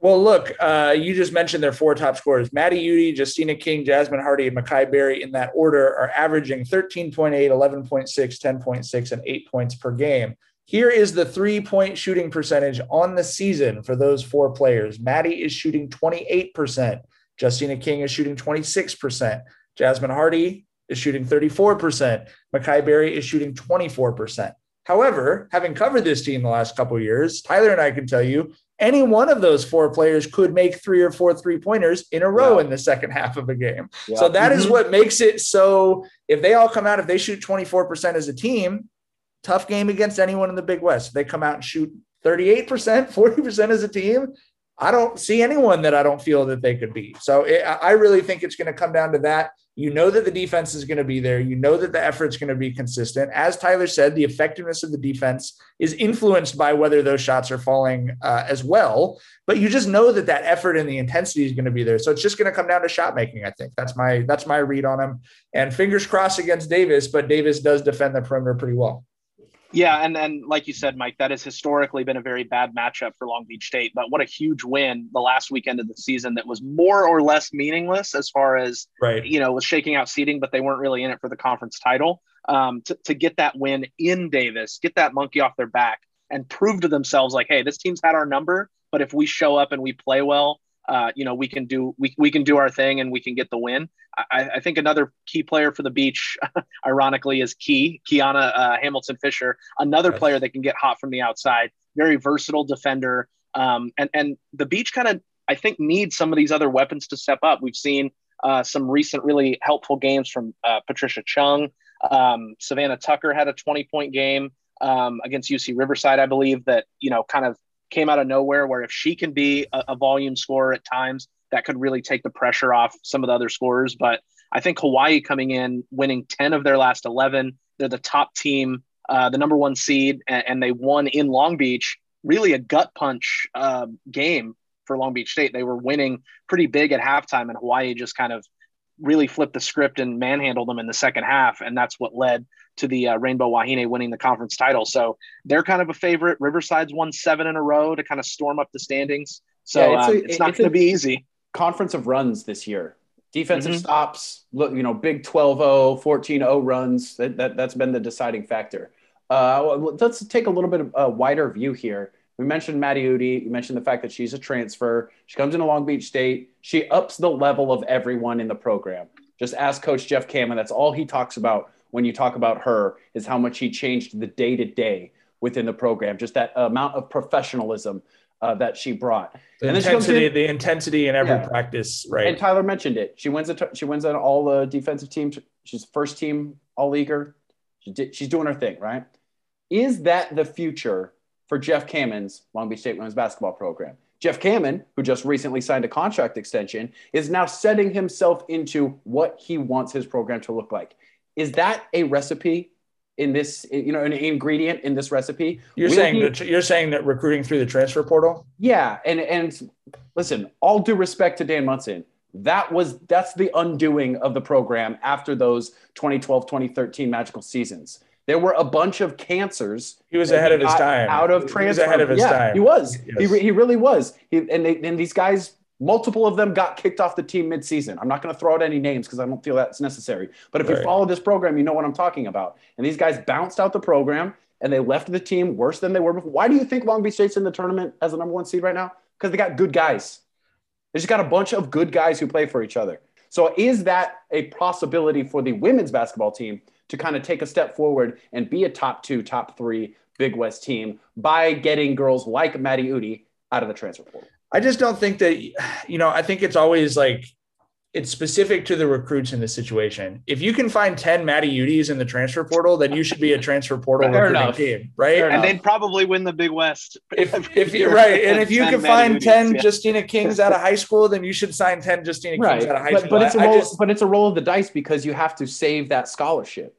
Well, look, uh, you just mentioned their four top scorers. Maddie Udy, Justina King, Jasmine Hardy, and Makai Berry in that order are averaging 13.8, 11.6, 10.6, and 8 points per game. Here is the three point shooting percentage on the season for those four players. Maddie is shooting 28%. Justina King is shooting 26%. Jasmine Hardy is shooting 34%. Makai Berry is shooting 24%. However, having covered this team the last couple of years, Tyler and I can tell you any one of those four players could make three or four three pointers in a row Yeah. in the second half of a game. Yeah. So that is Mhm. what makes it so. If they all come out, if they shoot 24% as a team, tough game against anyone in the Big West. They come out and shoot 38%, 40% as a team. I don't see anyone that I don't feel that they could beat. So it, I really think it's going to come down to that. You know that the defense is going to be there. You know that the effort's going to be consistent. As Tyler said, the effectiveness of the defense is influenced by whether those shots are falling uh, as well. But you just know that that effort and the intensity is going to be there. So it's just going to come down to shot making. I think that's my that's my read on him. And fingers crossed against Davis, but Davis does defend the perimeter pretty well. Yeah, and and like you said, Mike, that has historically been a very bad matchup for Long Beach State. But what a huge win the last weekend of the season that was more or less meaningless as far as Right. you know was shaking out seating, but they weren't really in it for the conference title. Um, to, to get that win in Davis, get that monkey off their back, and prove to themselves like, hey, this team's had our number, but if we show up and we play well, uh, you know, we can do we, we can do our thing and we can get the win. I, I think another key player for the beach, ironically, is Key Kiana uh, Hamilton Fisher, another yes. player that can get hot from the outside, very versatile defender. Um, and and the beach kind of I think needs some of these other weapons to step up. We've seen uh, some recent really helpful games from uh, Patricia Chung. Um, Savannah Tucker had a 20 point game um, against UC Riverside, I believe, that, you know, kind of came out of nowhere where if she can be a, a volume scorer at times, that could really take the pressure off some of the other scorers. But I think Hawaii coming in, winning 10 of their last 11, they're the top team, uh, the number one seed, and, and, they won in Long Beach. Really a gut punch uh, game for Long Beach State. They were winning pretty big at halftime, and Hawaii just kind of really flipped the script and manhandled them in the second half. And that's what led to the uh, Rainbow Wahine winning the conference title. So they're kind of a favorite. Riverside's won seven in a row to kind of storm up the standings. So yeah, it's, um, a, it's, not going to be easy. Conference of runs this year. Defensive mm-hmm. stops, look, you know, big 12 0, 14 0 runs. That, that, that's been the deciding factor. Uh, let's take a little bit of a wider view here. We mentioned Maddie Udy. You mentioned the fact that she's a transfer. She comes into Long Beach State. She ups the level of everyone in the program. Just ask Coach Jeff Cammon. That's all he talks about when you talk about her is how much he changed the day to day within the program. Just that amount of professionalism uh, that she brought. The and intensity, in, the intensity in every yeah. practice, right? And Tyler mentioned it. She wins it. She wins on all the defensive teams. She's first team all leaguer. She did, she's doing her thing, right? Is that the future for Jeff Cammon's Long Beach State women's basketball program. Jeff Cammon, who just recently signed a contract extension, is now setting himself into what he wants his program to look like. Is that a recipe in this, you know, an ingredient in this recipe? You're Will saying he, that you're saying that recruiting through the transfer portal? Yeah, and and listen, all due respect to Dan Monson, that was that's the undoing of the program after those 2012 2013 magical seasons there were a bunch of cancers. He was ahead of his time. Out of transfer. He was ahead of his yeah, time. He was. Yes. He, he really was. He, and they, and these guys, multiple of them got kicked off the team midseason. I'm not going to throw out any names because I don't feel that's necessary. But if right. you follow this program, you know what I'm talking about. And these guys bounced out the program and they left the team worse than they were before. Why do you think Long Beach State's in the tournament as the number one seed right now? Because they got good guys. They just got a bunch of good guys who play for each other. So is that a possibility for the women's basketball team to kind of take a step forward and be a top two, top three Big West team by getting girls like Maddie Udy out of the transfer portal? I just don't think that, you know, I think it's always like it's specific to the recruits in the situation. If you can find 10 Maddie Udys in the transfer portal, then you should be a transfer portal recruiting enough. team, right? and they'd probably win the Big West. If, if you're right. And if you can find 10 yeah. Justina Kings out of high school, then you should sign 10 Justina Kings right. out of high but, school. But it's, a roll, just, but it's a roll of the dice because you have to save that scholarship.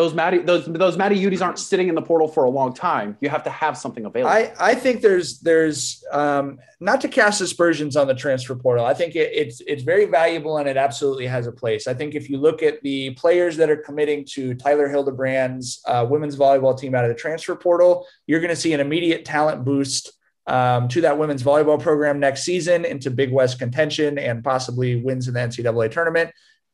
Those Maddie, those those Maddie Udys aren't sitting in the portal for a long time. You have to have something available. I, I think there's there's um, not to cast aspersions on the transfer portal. I think it, it's it's very valuable and it absolutely has a place. I think if you look at the players that are committing to Tyler Hildebrand's uh, women's volleyball team out of the transfer portal, you're going to see an immediate talent boost um, to that women's volleyball program next season into Big West contention and possibly wins in the NCAA tournament.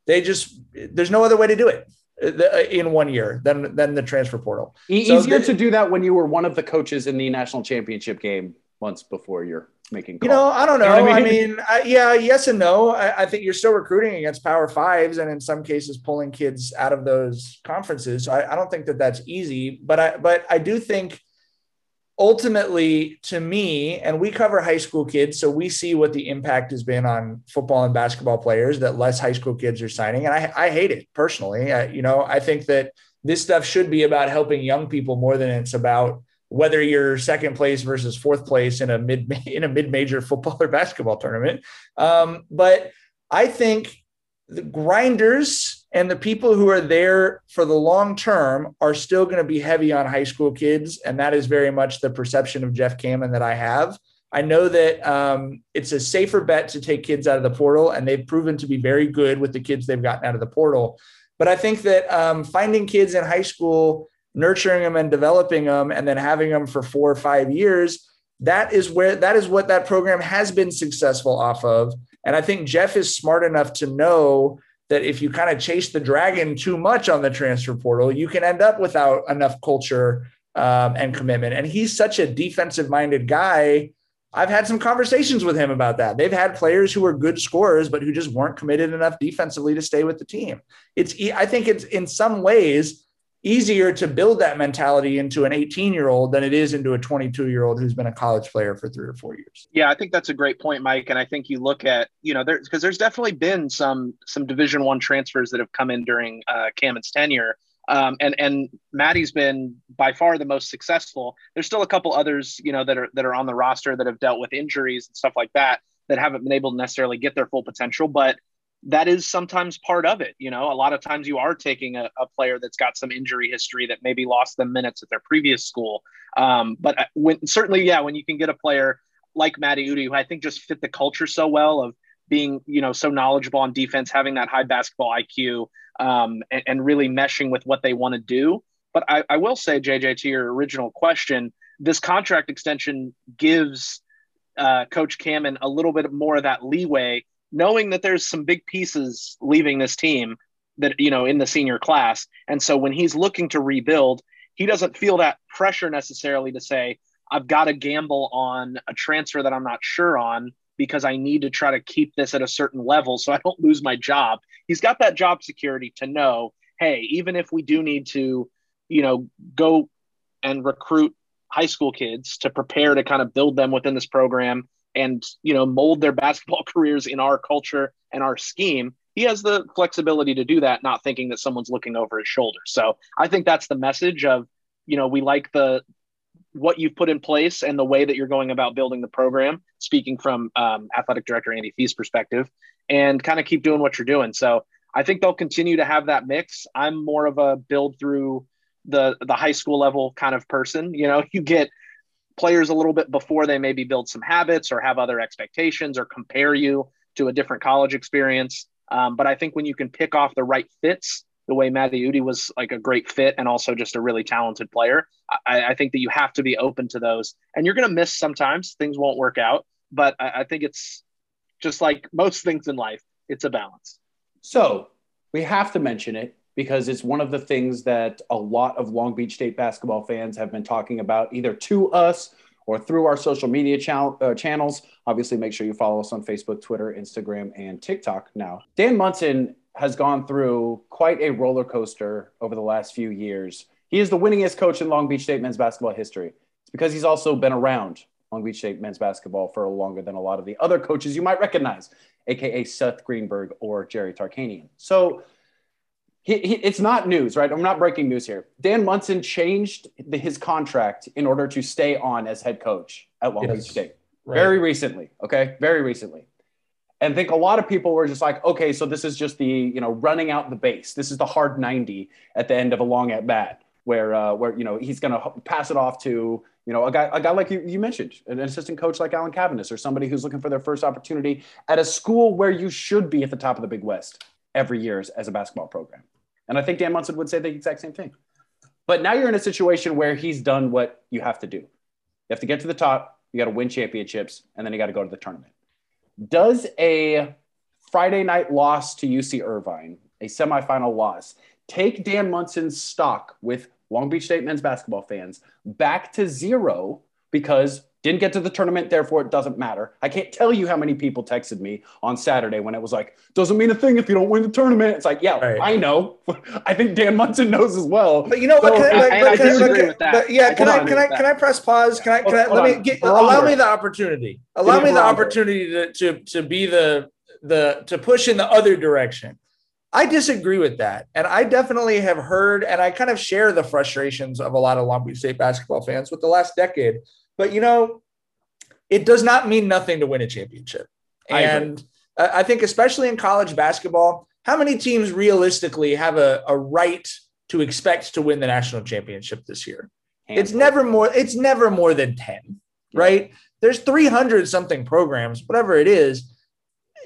They just there's no other way to do it. Uh, in one year than than the transfer portal. easier so to do that when you were one of the coaches in the national championship game months before you're making. Calls. You know, I don't know. You know I mean, I mean I, yeah, yes and no. I, I, think you're still recruiting against Power Fives, and in some cases, pulling kids out of those conferences. So I, I don't think that that's easy, but I but I do think ultimately to me and we cover high school kids so we see what the impact has been on football and basketball players that less high school kids are signing and i, I hate it personally. I, you know i think that this stuff should be about helping young people more than it's about whether you're second place versus fourth place in a mid in a mid major football or basketball tournament. Um, but i think the grinders and the people who are there for the long term are still going to be heavy on high school kids. And that is very much the perception of Jeff Cammon that I have. I know that um, it's a safer bet to take kids out of the portal, and they've proven to be very good with the kids they've gotten out of the portal. But I think that um, finding kids in high school, nurturing them and developing them, and then having them for four or five years, that is where that is what that program has been successful off of. And I think Jeff is smart enough to know that if you kind of chase the dragon too much on the transfer portal, you can end up without enough culture um, and commitment. And he's such a defensive minded guy. I've had some conversations with him about that. They've had players who were good scorers, but who just weren't committed enough defensively to stay with the team. It's, I think it's in some ways easier to build that mentality into an 18 year old than it is into a 22 year old who's been a college player for three or four years. Yeah, I think that's a great point, Mike. And I think you look at, you know, there because there's definitely been some some division one transfers that have come in during uh tenure. Um, and and Maddie's been by far the most successful. There's still a couple others, you know, that are that are on the roster that have dealt with injuries and stuff like that that haven't been able to necessarily get their full potential. But that is sometimes part of it. You know, a lot of times you are taking a, a, player that's got some injury history that maybe lost them minutes at their previous school. Um, but uh, when certainly, yeah, when you can get a player like Matty Udy, who I think just fit the culture so well of being, you know, so knowledgeable on defense, having that high basketball IQ, um, and, and, really meshing with what they want to do. But I, I will say, JJ, to your original question, this contract extension gives uh, Coach Cammon a little bit more of that leeway knowing that there's some big pieces leaving this team that you know in the senior class. And so when he's looking to rebuild he doesn't feel that pressure necessarily to say i've got to gamble on a transfer that i'm not sure on because i need to try to keep this at a certain level so i don't lose my job. He's got that job security to know hey even if we do need to you know go and recruit high school kids to prepare to kind of build them within this program and you know mold their basketball careers in our culture and our scheme he has the flexibility to do that not thinking that someone's looking over his shoulder. So i think that's the message of you know we like the what you've put in place and the way that you're going about building the program speaking from um, athletic director andy fee's perspective and kind of keep doing what you're doing. So i think they'll continue to have that mix. I'm more of a build through the the high school level kind of person. You know you get players a little bit before they maybe build some habits or have other expectations or compare you to a different college experience. Um, but I think when you can pick off the right fits, the way Mady Udy was like a great fit and also just a really talented player, I, I think that you have to be open to those. And you're going to miss sometimes, things won't work out. But I, I think it's just like most things in life, it's a balance. So we have to mention it because it's one of the things that a lot of Long Beach State basketball fans have been talking about either to us or through our social media channel, uh, channels. Obviously, make sure you follow us on Facebook, Twitter, Instagram, and TikTok now. Dan Monson has gone through quite a roller coaster over the last few years. He is the winningest coach in Long Beach State men's basketball history. It's because he's also been around Long Beach State men's basketball for longer than a lot of the other coaches you might recognize, aka Seth Greenberg or Jerry Tarkanian. So he, he, it's not news, right? I'm not breaking news here. Dan Monson changed the, his contract in order to stay on as head coach at Long yes. Beach State right. very recently. Okay, very recently. And I think a lot of people were just like, okay, so this is just the you know running out the base. This is the hard 90 at the end of a long at bat, where uh, where you know he's going to pass it off to you know a guy a guy like you, you mentioned, an assistant coach like Alan Cavanis, or somebody who's looking for their first opportunity at a school where you should be at the top of the Big West every year as a basketball program. And I think Dan Monson would say the exact same thing. But now you're in a situation where he's done what you have to do. You have to get to the top, you got to win championships, and then you got to go to the tournament. Does a Friday night loss to UC Irvine, a semifinal loss, take Dan Monson's stock with Long Beach State men's basketball fans back to zero because didn't get to the tournament, therefore it doesn't matter. I can't tell you how many people texted me on Saturday when it was like, doesn't mean a thing if you don't win the tournament. It's like, yeah, right. I know. I think Dan Monson knows as well. But you know what? So, I, I, I disagree with that. yeah, can I, can I can I press pause? Can I can I let me get allow me the opportunity. Allow me the opportunity to, to to be the the to push in the other direction. I disagree with that. And I definitely have heard and I kind of share the frustrations of a lot of Long Beach State basketball fans with the last decade but you know, it does not mean nothing to win a championship. And I, I think, especially in college basketball, how many teams realistically have a, a right to expect to win the national championship this year? Handful. It's never more. It's never more than ten, right? There's 300 something programs, whatever it is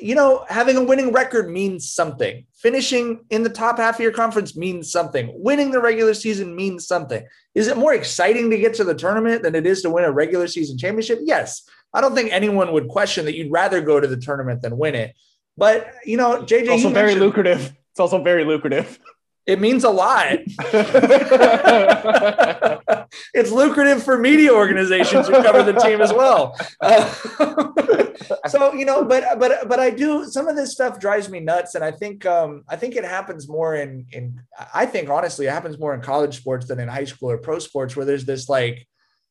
you know, having a winning record means something. Finishing in the top half of your conference means something. Winning the regular season means something. Is it more exciting to get to the tournament than it is to win a regular season championship? Yes. I don't think anyone would question that you'd rather go to the tournament than win it. But, you know, JJ. It's also very lucrative. It's also very lucrative. It means a lot. it's lucrative for media organizations who cover the team as well. Uh, so you know, but but but I do some of this stuff drives me nuts, and I think um, I think it happens more in in I think honestly it happens more in college sports than in high school or pro sports where there's this like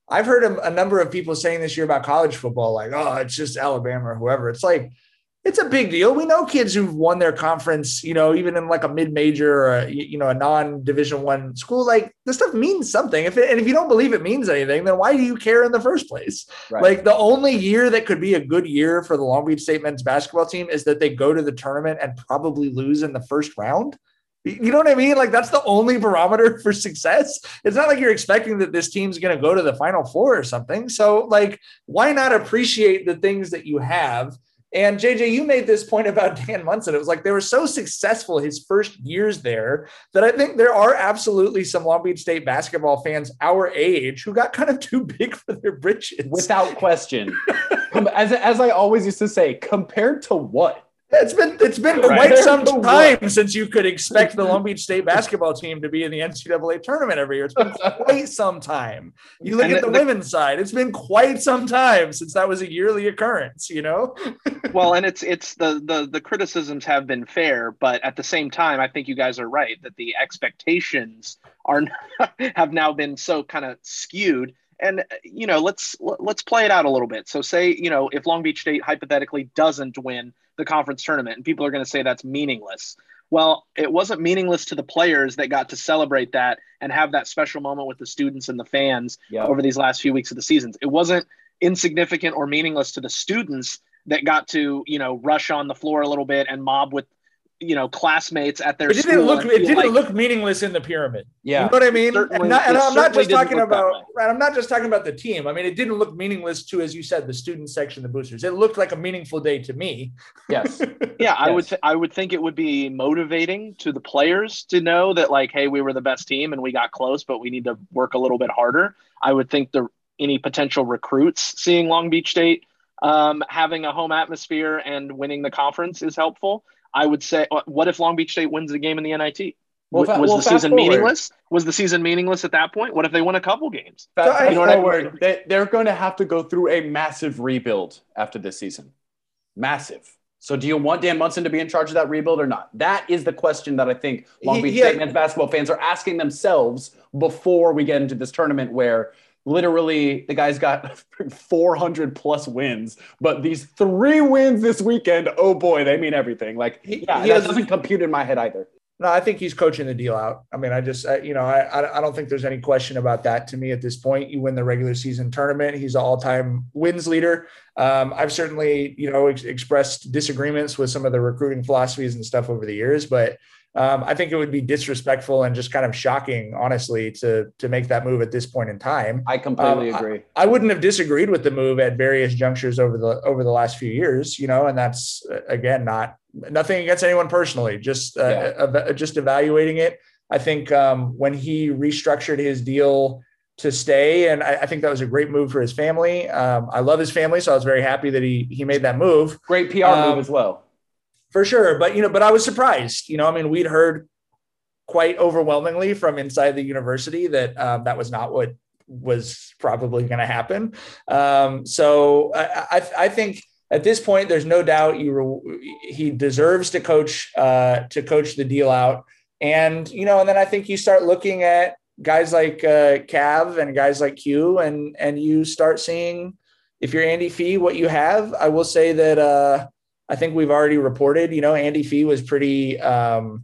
I've heard a, a number of people saying this year about college football, like oh it's just Alabama or whoever. It's like it's a big deal. We know kids who've won their conference, you know, even in like a mid-major or a, you know a non-division one school. Like this stuff means something. If it, and if you don't believe it means anything, then why do you care in the first place? Right. Like the only year that could be a good year for the Long Beach State men's basketball team is that they go to the tournament and probably lose in the first round. You know what I mean? Like that's the only barometer for success. It's not like you're expecting that this team's going to go to the final four or something. So like, why not appreciate the things that you have? And JJ, you made this point about Dan Monson. It was like they were so successful his first years there that I think there are absolutely some Long Beach State basketball fans our age who got kind of too big for their britches. Without question. as, as I always used to say, compared to what? It's been it's been quite some time since you could expect the Long Beach State basketball team to be in the NCAA tournament every year. It's been quite some time. You look and at the, the, women's side; it's been quite some time since that was a yearly occurrence. You know. well, and it's it's the the the criticisms have been fair, but at the same time, I think you guys are right that the expectations are have now been so kind of skewed and uh, you know let's let's play it out a little bit so say you know if long beach state hypothetically doesn't win the conference tournament and people are going to say that's meaningless well it wasn't meaningless to the players that got to celebrate that and have that special moment with the students and the fans yep. over these last few weeks of the seasons it wasn't insignificant or meaningless to the students that got to you know rush on the floor a little bit and mob with you know classmates at their it didn't look it didn't like, look meaningless in the pyramid. Yeah. you know what i mean? And, not, and i'm not just talking about right i'm not just talking about the team. I mean it didn't look meaningless to as you said the student section the boosters. It looked like a meaningful day to me. Yes. Yeah i would th- i would think it would be motivating to the players to know that like hey we were the best team and we got close but we need to work a little bit harder. I would think the any potential recruits seeing long beach state um, having a home atmosphere and winning the conference is helpful I would say, uh, what if Long Beach State wins the game in the NIT? Well, was well, the season forward. meaningless? Was the season meaningless at that point? What if they won a couple games? Fast you know forward, I mean? they, they're going to have to go through a massive rebuild after this season. Massive. So, do you want Dan Monson to be in charge of that rebuild or not? That is the question that I think Long Beach State men's basketball fans are asking themselves before we get into this tournament, where literally the guy's got 400 plus wins but these three wins this weekend oh boy they mean everything. Like yeah he that doesn't compute in my head either. No i think he's coaching the deal out. I mean i just I, you know I, I don't think there's any question about that to me at this point. You win the regular season tournament he's an all-time wins leader. Um, i've certainly you know ex- expressed disagreements with some of the recruiting philosophies and stuff over the years but um, I think it would be disrespectful and just kind of shocking, honestly, to to make that move at this point in time. I completely um, agree. I, I, wouldn't have disagreed with the move at various junctures over the over the last few years, you know, and that's uh, again not nothing against anyone personally, just uh, yeah. uh, just evaluating it. I think um, when he restructured his deal to stay, and I, I, think that was a great move for his family. Um, I love his family, so I was very happy that he he made that move. Great PR move um, as well for sure. But you know, but I was surprised. You know, I mean, we'd heard quite overwhelmingly from inside the university that um, that was not what was probably going to happen. Um, so I, I, I, think at this point, there's no doubt you he deserves to coach uh, to coach the deal out. And you know, and then I think you start looking at guys like uh, Cav and guys like Q, and and you start seeing if you're Andy Fee, what you have. I will say that. Uh, I think we've already reported, you know, Andy Fee was pretty um,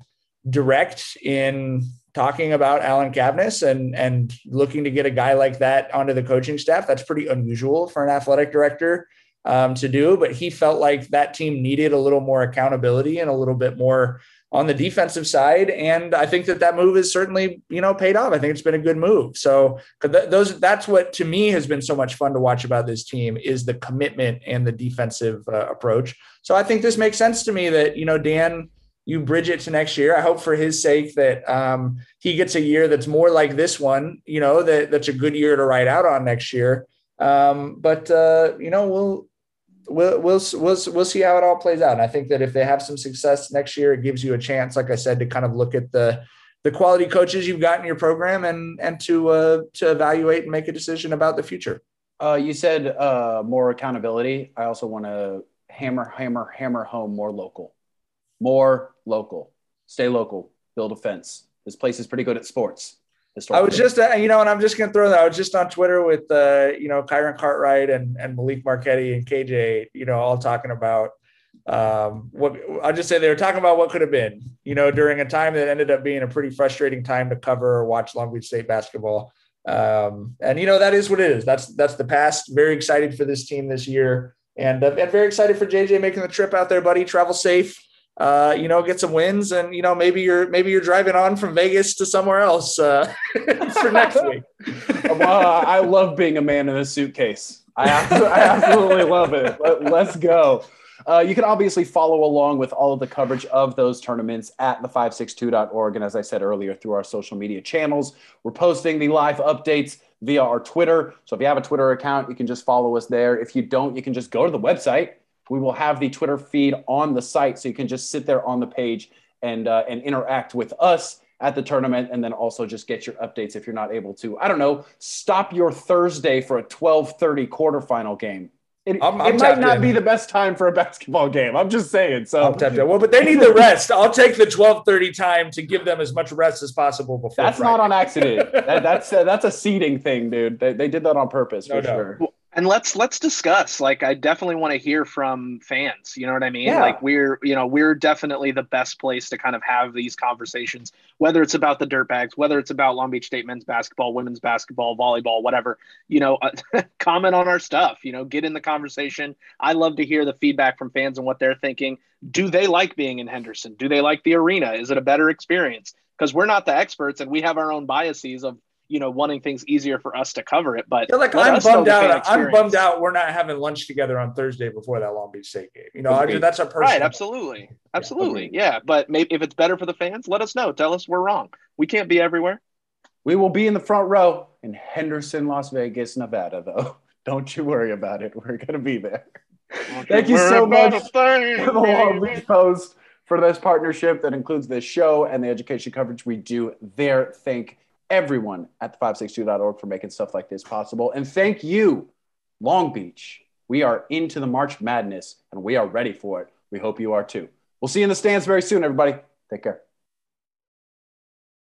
direct in talking about Alan Kavnis and and looking to get a guy like that onto the coaching staff. That's pretty unusual for an athletic director um, to do, but he felt like that team needed a little more accountability and a little bit more on the defensive side. And I think that that move is certainly, you know, paid off. I think it's been a good move. So th- those, that's what to me has been so much fun to watch about this team is the commitment and the defensive uh, approach. So I think this makes sense to me that, you know, Dan, you bridge it to next year. I hope for his sake that um, he gets a year that's more like this one, you know, that that's a good year to ride out on next year. Um, but uh, you know, we'll we'll we'll we'll we'll see how it all plays out. And I think that if they have some success next year, it gives you a chance, like I said, to kind of look at the the quality coaches you've got in your program and and to uh, to evaluate and make a decision about the future. Uh, you said uh, more accountability. I also want to hammer, hammer, hammer home more local, more local. Stay local. Build a fence. This place is pretty good at sports. I was just, uh, you know, and I'm just going to throw that. I was just on Twitter with, uh, you know, Kyron Cartwright and, and Malik Marquetti and KJ, you know, all talking about um, what I'll just say they were talking about what could have been, you know, during a time that ended up being a pretty frustrating time to cover or watch Long Beach State basketball. Um, and you know that is what it is. That's that's the past. Very excited for this team this year, and uh, and very excited for JJ making the trip out there, buddy. Travel safe. Uh, you know, get some wins, and you know maybe you're maybe you're driving on from Vegas to somewhere else uh, for next week. well, I love being a man in a suitcase. I, I absolutely love it. Let, let's go. Uh, you can obviously follow along with all of the coverage of those tournaments at the562.org. And as I said earlier, through our social media channels, we're posting the live updates via our Twitter. So if you have a Twitter account, you can just follow us there. If you don't, you can just go to the website. We will have the Twitter feed on the site. So you can just sit there on the page and, uh, and interact with us at the tournament and then also just get your updates if you're not able to i don't know stop your thursday for a 12.30 quarterfinal game it, I'm, I'm it might not in. be the best time for a basketball game. I'm just saying. So I'm tapped in. Well, but they need the rest. I'll take the 12:30 time to give them as much rest as possible before. That's Friday. not on accident. that, that's uh, that's a seeding thing, dude. They, they did that on purpose no, for no. sure and let's let's discuss like i definitely want to hear from fans you know what i mean? Yeah. like we're you know we're definitely the best place to kind of have these conversations whether it's about the dirtbags whether it's about long beach state men's basketball women's basketball volleyball whatever you know uh, comment on our stuff you know get in the conversation. I love to hear the feedback from fans and what they're thinking. Do they like being in henderson? Do they like the arena? Is it a better experience? Because we're not the experts and we have our own biases of you know wanting things easier for us to cover it. But like I'm bummed out. I'm bummed out. We're not having lunch together on Thursday before that Long Beach State game. You know, I, mean, that's a personal. Right. Absolutely. Absolutely. Yeah. yeah. But maybe if it's better for the fans, let us know. Tell us we're wrong. We can't be everywhere. We will be in the front row in Henderson, Las Vegas, Nevada, though. Don't you worry about it. We're gonna be there. Thank you so much for the Long Beach Post for this partnership that includes this show and the education coverage we do there. Thank everyone at the562.org for making stuff like this possible. And thank you, Long Beach. We are into the March Madness and we are ready for it. We hope you are too. We'll see you in the stands very soon, everybody. Take care.